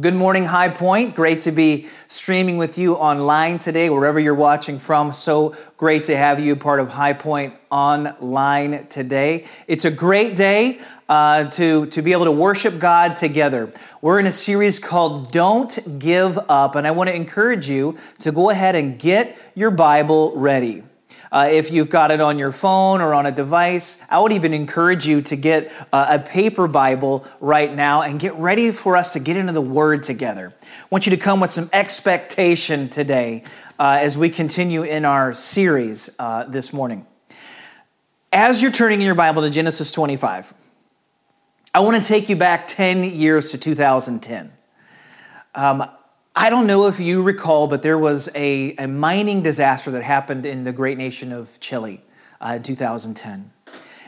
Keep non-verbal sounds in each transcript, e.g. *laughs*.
Good morning, High Point. Great to be streaming with you online today, wherever you're watching from. So great to have you part of High Point online today. It's a great day uh, to, to be able to worship God together. We're in a series called Don't Give Up, and I want to encourage you to go ahead and get your Bible ready. Uh, if you've got it on your phone or on a device, I would even encourage you to get uh, a paper Bible right now and get ready for us to get into the Word together. I want you to come with some expectation today uh, as we continue in our series uh, this morning. As you're turning in your Bible to Genesis 25, I want to take you back 10 years to 2010. Um, I don't know if you recall, but there was a, a mining disaster that happened in the great nation of Chile uh, in 2010.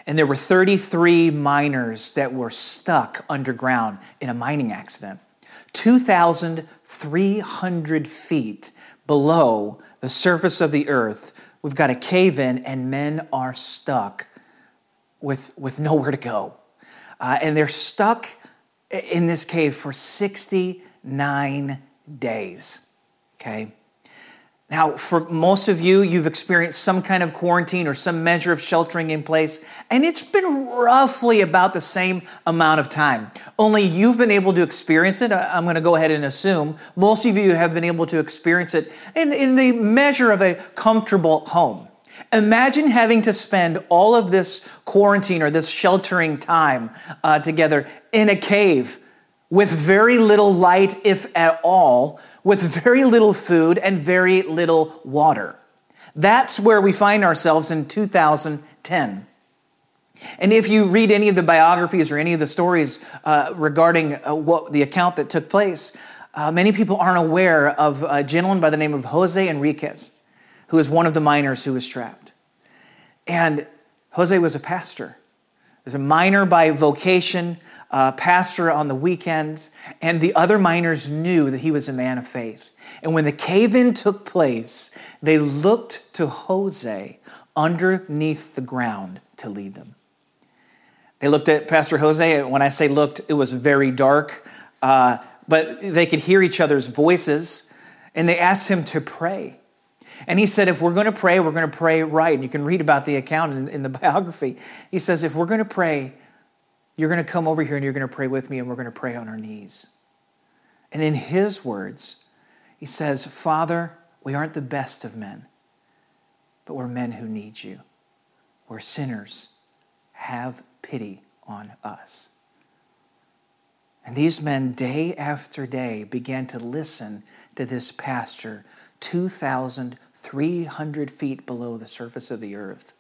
And there were 33 miners that were stuck underground in a mining accident. 2,300 feet below the surface of the earth, we've got a cave in, and men are stuck with, with nowhere to go. Uh, and they're stuck in this cave for 69 days. Okay? Now, for most of you, you've experienced some kind of quarantine or some measure of sheltering in place, and it's been roughly about the same amount of time. Only you've been able to experience it. I'm going to go ahead and assume most of you have been able to experience it in, in the measure of a comfortable home. Imagine having to spend all of this quarantine or this sheltering time uh, together in a cave with very little light, if at all, with very little food and very little water. That's where we find ourselves in 2010. And if you read any of the biographies or any of the stories uh, regarding uh, what the account that took place, uh, many people aren't aware of a gentleman by the name of Jose Henriquez, who is one of the miners who was trapped. And Jose was a pastor. He was a miner by vocation, pastor on the weekends, and the other miners knew that he was a man of faith. And when the cave in took place, they looked to Jose underneath the ground to lead them. They looked at Pastor Jose. When I say looked, it was very dark, uh, but they could hear each other's voices, and they asked him to pray. And he said, if we're going to pray, we're going to pray right. And you can read about the account in, in the *laughs* biography. He says, if we're going to pray, you're going to come over here and you're going to pray with me, and we're going to pray on our knees. And in his words, he says, Father, we aren't the best of men, but we're men who need you. We're sinners. Have pity on us. And these men, day after day, began to listen to this pastor 2,300 feet below the surface of the earth.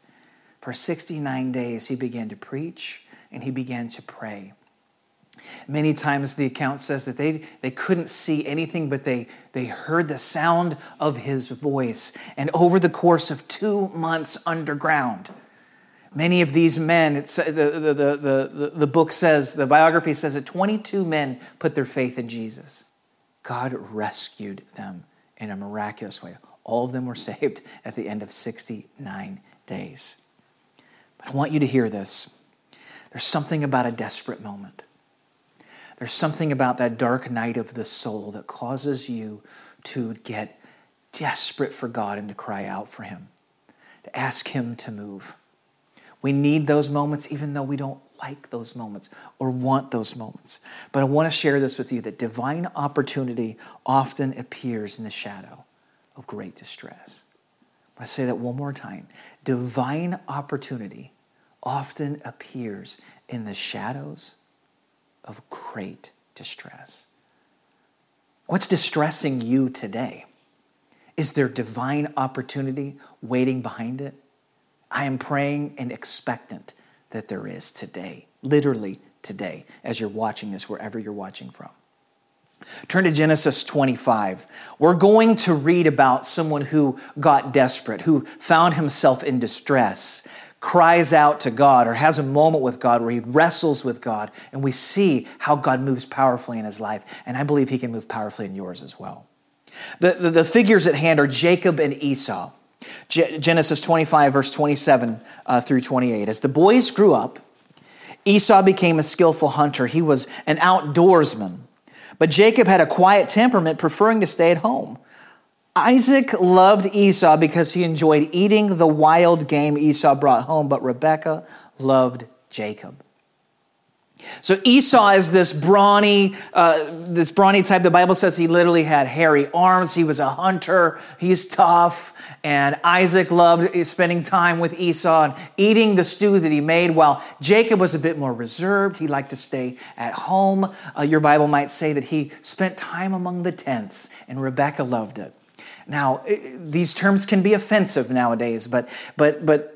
For 69 days, he began to preach and he began to pray. Many times the account says that they, they couldn't see anything, but they, they heard the sound of his voice. And over the course of two months underground, many of these men, it's, the, the, the, the, the book says, the biography says that 22 men put their faith in Jesus. God rescued them in a miraculous way. All of them were *laughs* saved at the end of 69 days. But I want you to hear this. There's something about a desperate moment. There's something about that dark night of the soul that causes you to get desperate for God and to cry out for Him, to ask Him to move. We need those moments, even though we don't like those moments or want those moments. But I want to share this with you that divine opportunity often appears in the shadow of great distress. I say that one more time. Divine opportunity often appears in the shadows of great distress. What's distressing you today? Is there divine opportunity waiting behind it? I am praying and expectant that there is today, literally today, as you're watching this, wherever you're watching from. Turn to Genesis 25. We're going to read about someone who got desperate, who found himself in distress, cries out to God or has a moment with God where he wrestles with God, and we see how God moves powerfully in his life. And I believe he can move powerfully in yours as well. The, the, the figures at hand are Jacob and Esau. Genesis 25, verse 27 uh, through 28. As the boys grew up, Esau became a skillful hunter. He was an outdoorsman. But Jacob had a quiet temperament, preferring to stay at home. Isaac loved Esau because he enjoyed eating the wild game Esau brought home, but Rebekah loved Jacob. So Esau is this brawny, uh, this brawny type. The Bible says he literally had hairy arms. He was a hunter. He's tough. And Isaac loved spending time with Esau and eating the stew that he made. While Jacob was a bit more reserved, he liked to stay at home. Uh, your Bible might say that he spent time among the tents, and Rebekah loved it. Now, these terms can be offensive nowadays, but but but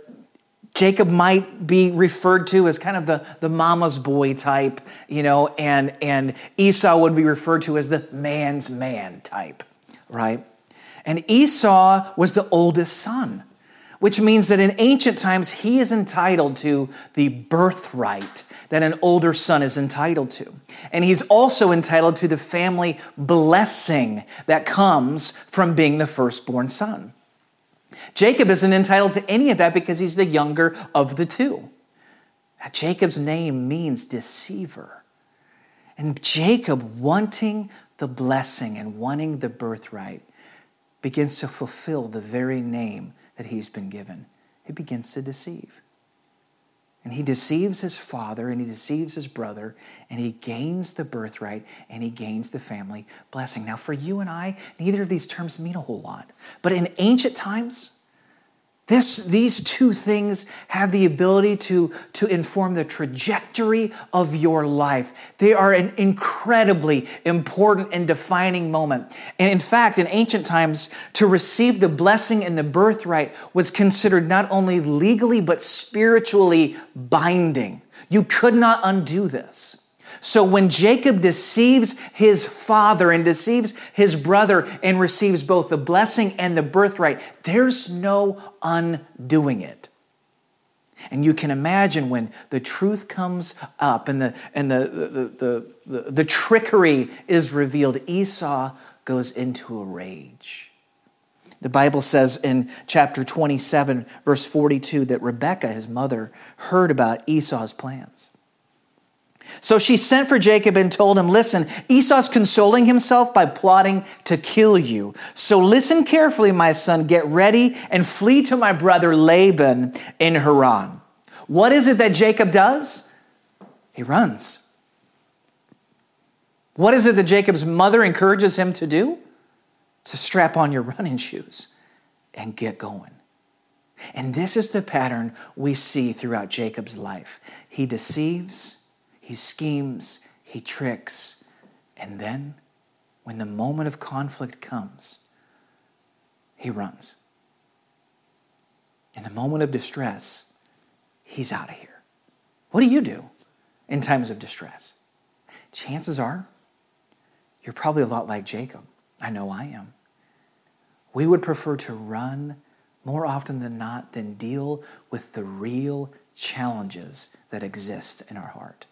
Jacob might be referred to as kind of the, the mama's boy type, you know, and, and Esau would be referred to as the man's man type, right? And Esau was the oldest son, which means that in ancient times, he is entitled to the birthright that an older son is entitled to. And he's also entitled to the family blessing that comes from being the firstborn son. Jacob isn't entitled to any of that because he's the younger of the two. Now, Jacob's name means deceiver. And Jacob, wanting the blessing and wanting the birthright, begins to fulfill the very name that he's been given. He begins to deceive. And he deceives his father and he deceives his brother and he gains the birthright and he gains the family blessing. Now, for you and I, neither of these terms mean a whole lot. But in ancient times, this, these two things have the ability to, to inform the trajectory of your life. They are an incredibly important and defining moment. And in fact, in ancient times, to receive the blessing and the birthright was considered not only legally, but spiritually binding. You could not undo this. So when Jacob deceives his father and deceives his brother and receives both the blessing and the birthright, there's no undoing it. And you can imagine when the truth comes up and the, and the, the, the, the, trickery is revealed, Esau goes into a rage. The Bible says in chapter 27, verse 42, that Rebekah, his mother, heard about Esau's plans. So she sent for Jacob and told him, Listen, Esau's consoling himself by plotting to kill you. So listen carefully, my son, get ready and flee to my brother Laban in Haran. What is it that Jacob does? He runs. What is it that Jacob's mother encourages him to do? To strap on your running shoes and get going. And this is the pattern we see throughout Jacob's life. He deceives he schemes, he tricks, and then when the moment of conflict comes, he runs. In the moment of distress, he's out of here. What do you do in times of distress? Chances are you're probably a lot like Jacob. I know I am. We would prefer to run more often than not than deal with the real challenges that exist in our heart.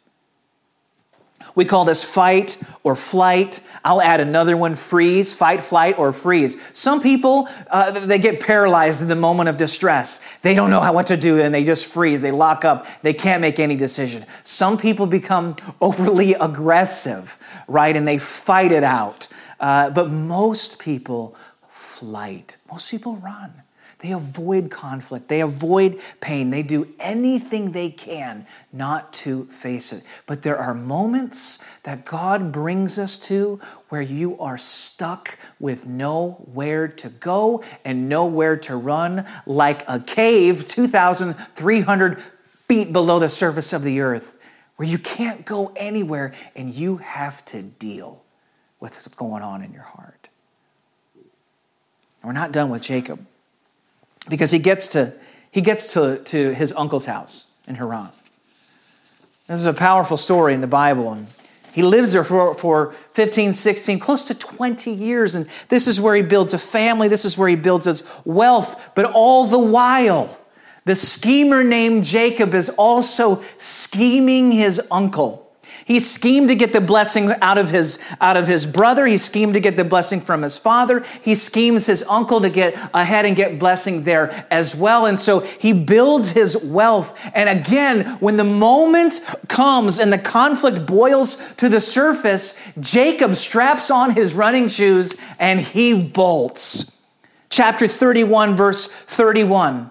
We call this fight or flight. I'll add another one freeze, fight, flight, or freeze. Some people, uh, they get paralyzed in the moment of distress. They don't know how, what to do and they just freeze. They lock up. They can't make any decision. Some people become overly aggressive, right? And they fight it out. Uh, but most people flight. Most people run. They avoid conflict. They avoid pain. They do anything they can not to face it. But there are moments that God brings us to where you are stuck with nowhere to go and nowhere to run, like a cave 2,300 feet below the surface of the earth, where you can't go anywhere and you have to deal with what's going on in your heart. We're not done with Jacob because he gets to, he gets to, to his uncle's house in Haran. This is a powerful story in the Bible. And he lives there for, for 15, 16, close to 20 years. And this is where he builds a family. This is where he builds his wealth. But all the while, the schemer named Jacob is also scheming his uncle. He schemed to get the blessing out of his out of his brother. He schemed to get the blessing from his father. He schemes his uncle to get ahead and get blessing there as well. And so he builds his wealth. And again, when the moment comes and the conflict boils to the surface, Jacob straps on his running shoes and he bolts. Chapter 31, verse 31.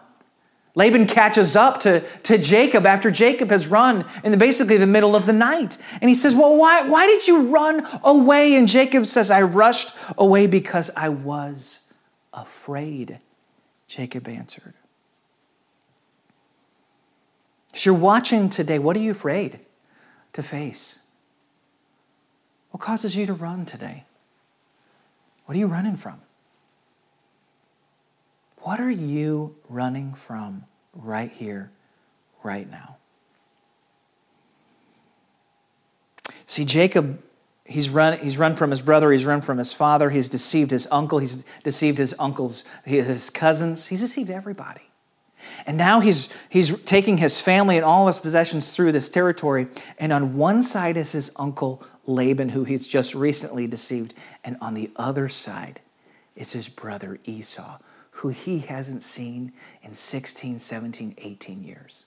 Laban catches up to, to Jacob after Jacob has run in the, basically the middle of the night. And he says, Well, why, why did you run away? And Jacob says, I rushed away because I was afraid. Jacob answered. As you're watching today, what are you afraid to face? What causes you to run today? What are you running from? What are you running from right here, right now? See, Jacob, he's run, he's run from his brother, he's run from his father, he's deceived his uncle, he's deceived his uncles, his cousins, he's deceived everybody. And now he's, he's taking his family and all of his possessions through this territory. And on one side is his uncle Laban, who he's just recently deceived. And on the other side is his brother Esau, who he hasn't seen in 16, 17, 18 years.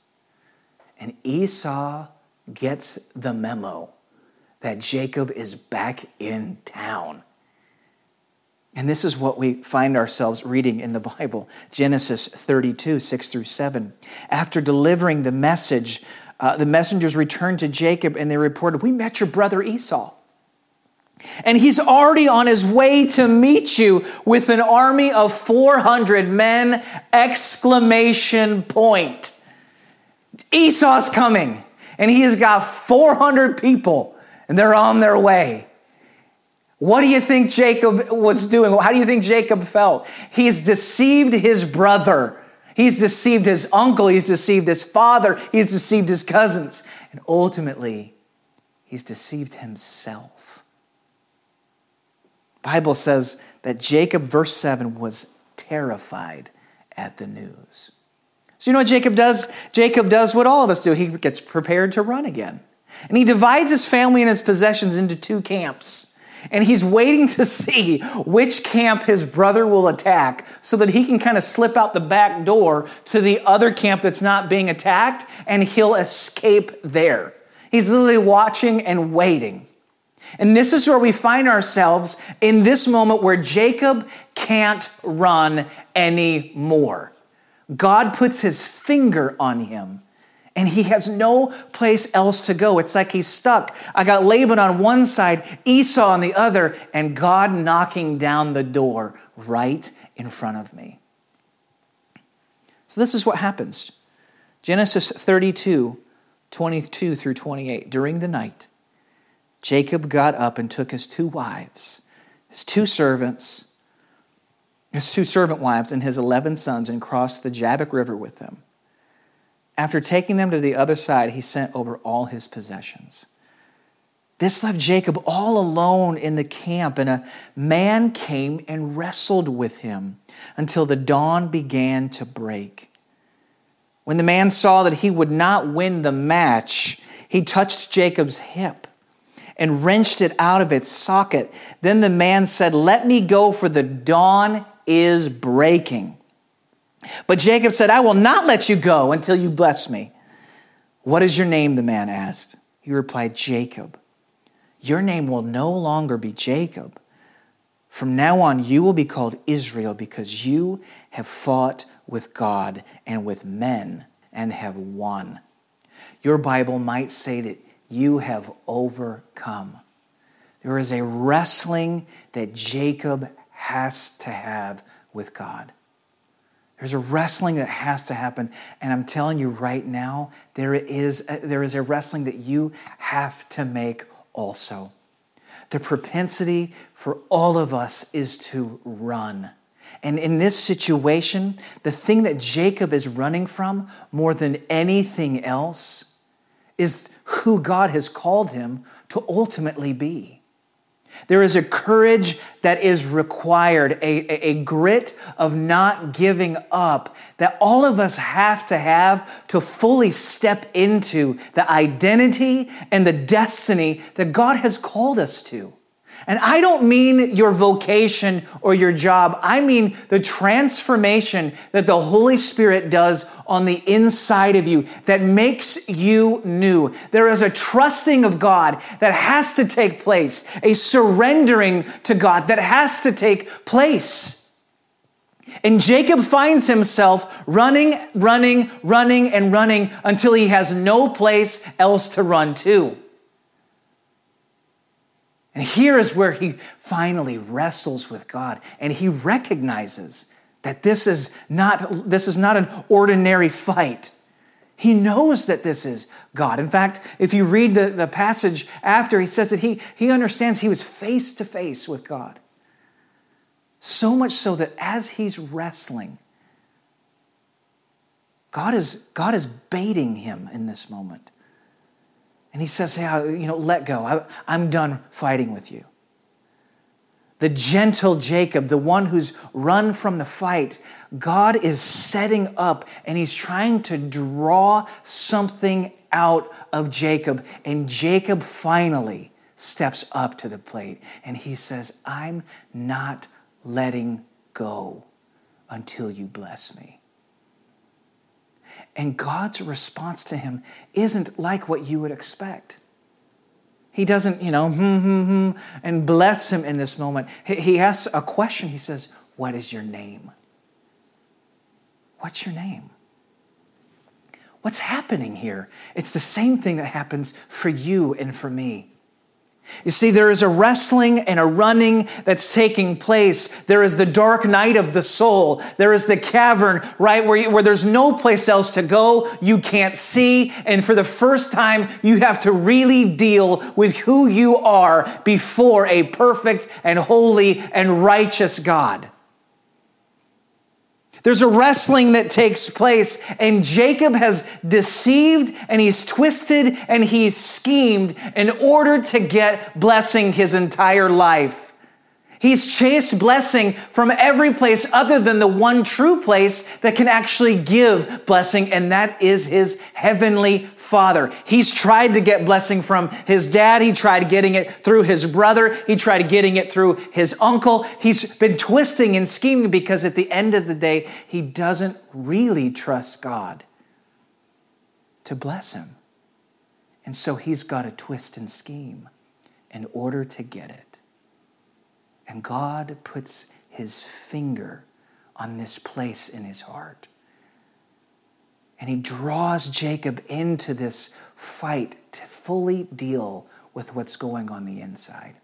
And Esau gets the memo that Jacob is back in town. And this is what we find ourselves reading in the Bible Genesis 32, 6 through 7. After delivering the message, uh, the messengers returned to Jacob and they reported, We met your brother Esau. And he's already on his way to meet you with an army of 400 men! Exclamation point. Esau's coming, and he has got 400 people, and they're on their way. What do you think Jacob was doing? How do you think Jacob felt? He's deceived his brother. He's deceived his uncle. He's deceived his father. He's deceived his cousins. And ultimately, he's deceived himself. Bible says that Jacob, verse 7, was terrified at the news. So you know what Jacob does? Jacob does what all of us do. He gets prepared to run again. And he divides his family and his possessions into two camps. And he's waiting to *laughs* see which camp his brother will attack so that he can kind of slip out the back door to the other camp that's not being attacked and he'll escape there. He's literally watching and waiting. And this is where we find ourselves in this moment where Jacob can't run anymore. God puts his finger on him and he has no place else to go. It's like he's stuck. I got Laban on one side, Esau on the other, and God knocking down the door right in front of me. So this is what happens Genesis 32 22 through 28. During the night, Jacob got up and took his two wives, his two servants, his two servant wives, and his 11 sons and crossed the Jabbok River with them. After taking them to the other side, he sent over all his possessions. This left Jacob all alone in the camp, and a man came and wrestled with him until the dawn began to break. When the man saw that he would not win the match, he touched Jacob's hip and wrenched it out of its socket. Then the man said, Let me go, for the dawn is breaking. But Jacob said, I will not let you go until you bless me. What is your name? The man asked. He replied, Jacob. Your name will no longer be Jacob. From now on, you will be called Israel because you have fought with God and with men and have won. Your Bible might say that you have overcome. There is a wrestling that Jacob has to have with God. There's a wrestling that has to happen. And I'm telling you right now, there is, a, there is a wrestling that you have to make also. The propensity for all of us is to run. And in this situation, the thing that Jacob is running from more than anything else is who God has called him to ultimately be. There is a courage that is required, a, a, grit of not giving up that all of us have to have to fully step into the identity and the destiny that God has called us to. And I don't mean your vocation or your job. I mean the transformation that the Holy Spirit does on the inside of you that makes you new. There is a trusting of God that has to take place, a surrendering to God that has to take place. And Jacob finds himself running, running, running, and running until he has no place else to run to. And here is where he finally wrestles with God and he recognizes that this is not, this is not an ordinary fight. He knows that this is God. In fact, if you read the, the passage after, he says that he, he understands he was face to face with God. So much so that as he's wrestling, God is, God is baiting him in this moment. And he says, Hey, you know, let go. I, I'm done fighting with you. The gentle Jacob, the one who's run from the fight, God is setting up and he's trying to draw something out of Jacob. And Jacob finally steps up to the plate and he says, I'm not letting go until you bless me. And God's response to him isn't like what you would expect. He doesn't, you know, hmm, hmm, hmm, and bless him in this moment. He asks a question. He says, What is your name? What's your name? What's happening here? It's the same thing that happens for you and for me. You see, there is a wrestling and a running that's taking place. There is the dark night of the soul. There is the cavern, right, where, you, where there's no place else to go. You can't see. And for the first time, you have to really deal with who you are before a perfect and holy and righteous God. There's a wrestling that takes place, and Jacob has deceived and he's twisted and he's schemed in order to get blessing his entire life. He's chased blessing from every place other than the one true place that can actually give blessing, and that is his heavenly father. He's tried to get blessing from his dad. He tried getting it through his brother. He tried getting it through his uncle. He's been twisting and scheming because at the end of the day, he doesn't really trust God to bless him. And so he's got to twist and scheme in order to get it. And God puts his finger on this place in his heart. And he draws Jacob into this fight to fully deal with what's going on the inside.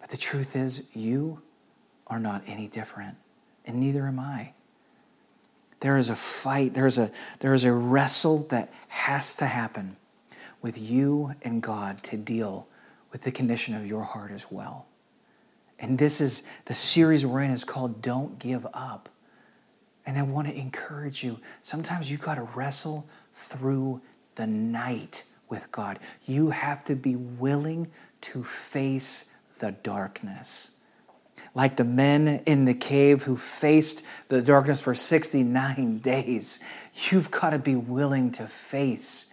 But the truth is, you are not any different, and neither am I. There is a fight, there's a, there is a wrestle that has to happen with you and God to deal with the condition of your heart as well. And this is the series we're in is called Don't Give Up. And I want to encourage you. Sometimes you got to wrestle through the night with God. You have to be willing to face the darkness. Like the men in the cave who faced the darkness for 69 *laughs* days, you've got to be willing to face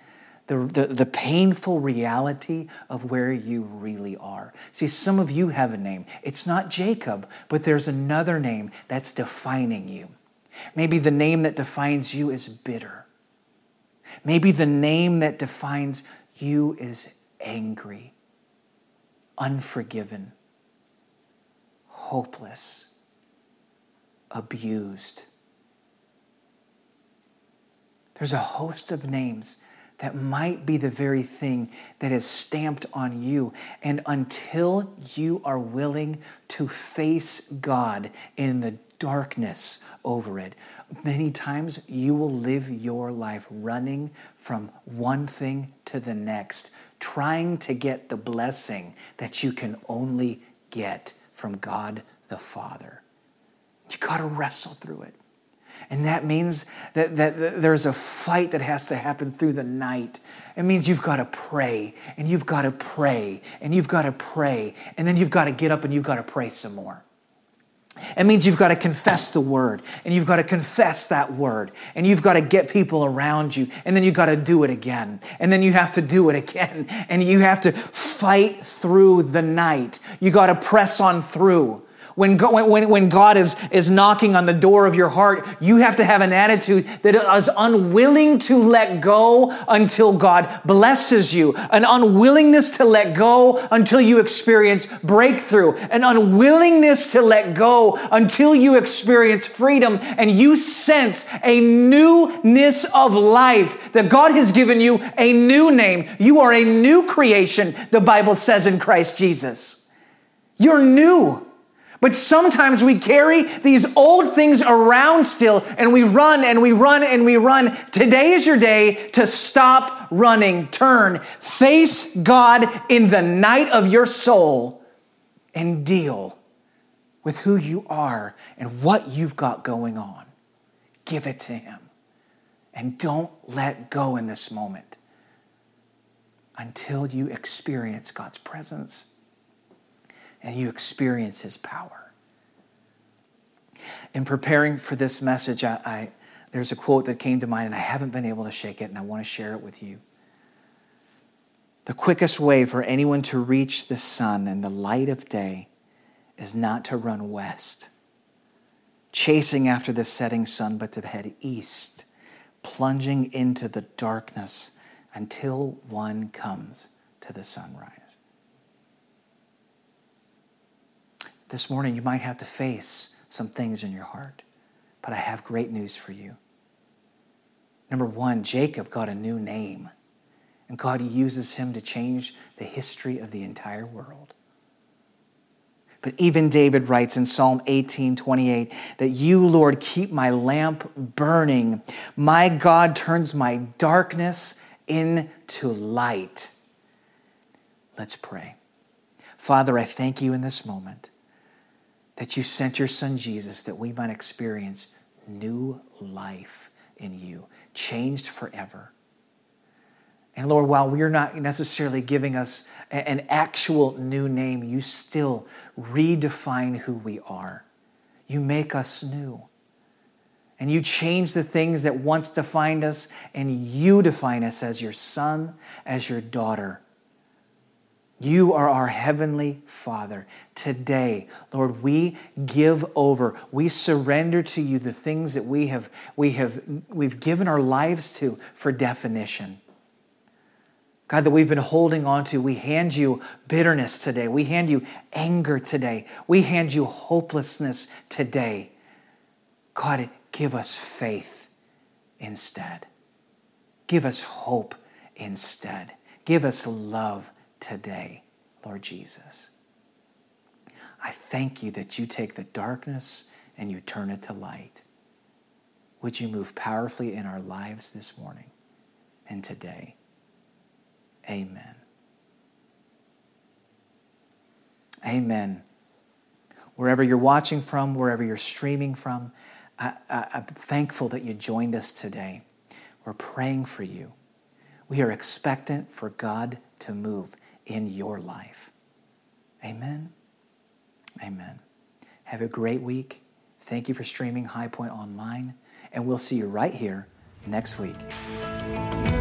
the, the, the, painful reality of where you really are. See, some of you have a name. It's not Jacob, but there's another name that's defining you. Maybe the name that defines you is bitter. Maybe the name that defines you is angry, unforgiven, hopeless, abused. There's a host of names that might be the very thing that is stamped on you. And until you are willing to face God in the darkness over it, many times you will live your life running from one thing to the next, trying to get the blessing that you can only get from God the Father. You got to wrestle through it. And that means that, that, that, there's a fight that has to happen through the night. It means you've got to pray, and you've got to pray, and you've got to pray, and then you've got to get up and you've got to pray some more. It means you've got to confess the word, and you've got to confess that word, and you've got to get people around you, and then you've got to do it again, and then you have to do it again, *laughs* and you have to fight through the night. You got to press on through. When, when, when God is, is knocking on the door of your heart, you have to have an attitude that is unwilling to let go until God blesses you, an unwillingness to let go until you experience breakthrough, an unwillingness to let go until you experience freedom and you sense a newness of life, that God has given you a new name. You are a new creation, the Bible says in Christ Jesus. You're new. But sometimes we carry these old things around still and we run and we run and we run. Today is your day to stop running, turn, face God in the night of your soul and deal with who you are and what you've got going on. Give it to Him. And don't let go in this moment until you experience God's presence and you experience his power. In preparing for this message, I, I, there's a quote that came to mind, and I haven't been able to shake it, and I want to share it with you. The quickest way for anyone to reach the sun and the light of day is not to run west, chasing after the setting sun, but to head east, plunging into the darkness until one comes to the sunrise. This morning, you might have to face some things in your heart, but I have great news for you. Number one, Jacob got a new name, and God uses him to change the history of the entire world. But even David writes in Psalm 18 28 that you, Lord, keep my lamp burning. My God turns my darkness into light. Let's pray. Father, I thank you in this moment that you sent your son Jesus that we might experience new life in you, changed forever. And Lord, while we're not necessarily giving us an actual new name, you still redefine who we are. You make us new. And you change the things that once defined us, and you define us as your son, as your daughter. You are our heavenly Father. Today, Lord, we give over. We surrender to you the things that we have, we have we've given our lives to for definition. God, that we've been holding on to, we hand you bitterness today. We hand you anger today. We hand you hopelessness today. God, give us faith instead. Give us hope instead. Give us love today, Lord Jesus. I thank you that you take the darkness and you turn it to light. Would you move powerfully in our lives this morning and today? Amen. Amen. Wherever you're watching from, wherever you're streaming from, I, am thankful that you joined us today. We're praying for you. We are expectant for God to move in your life. Amen. Amen. Have a great week. Thank you for streaming High Point Online, and we'll see you right here next week.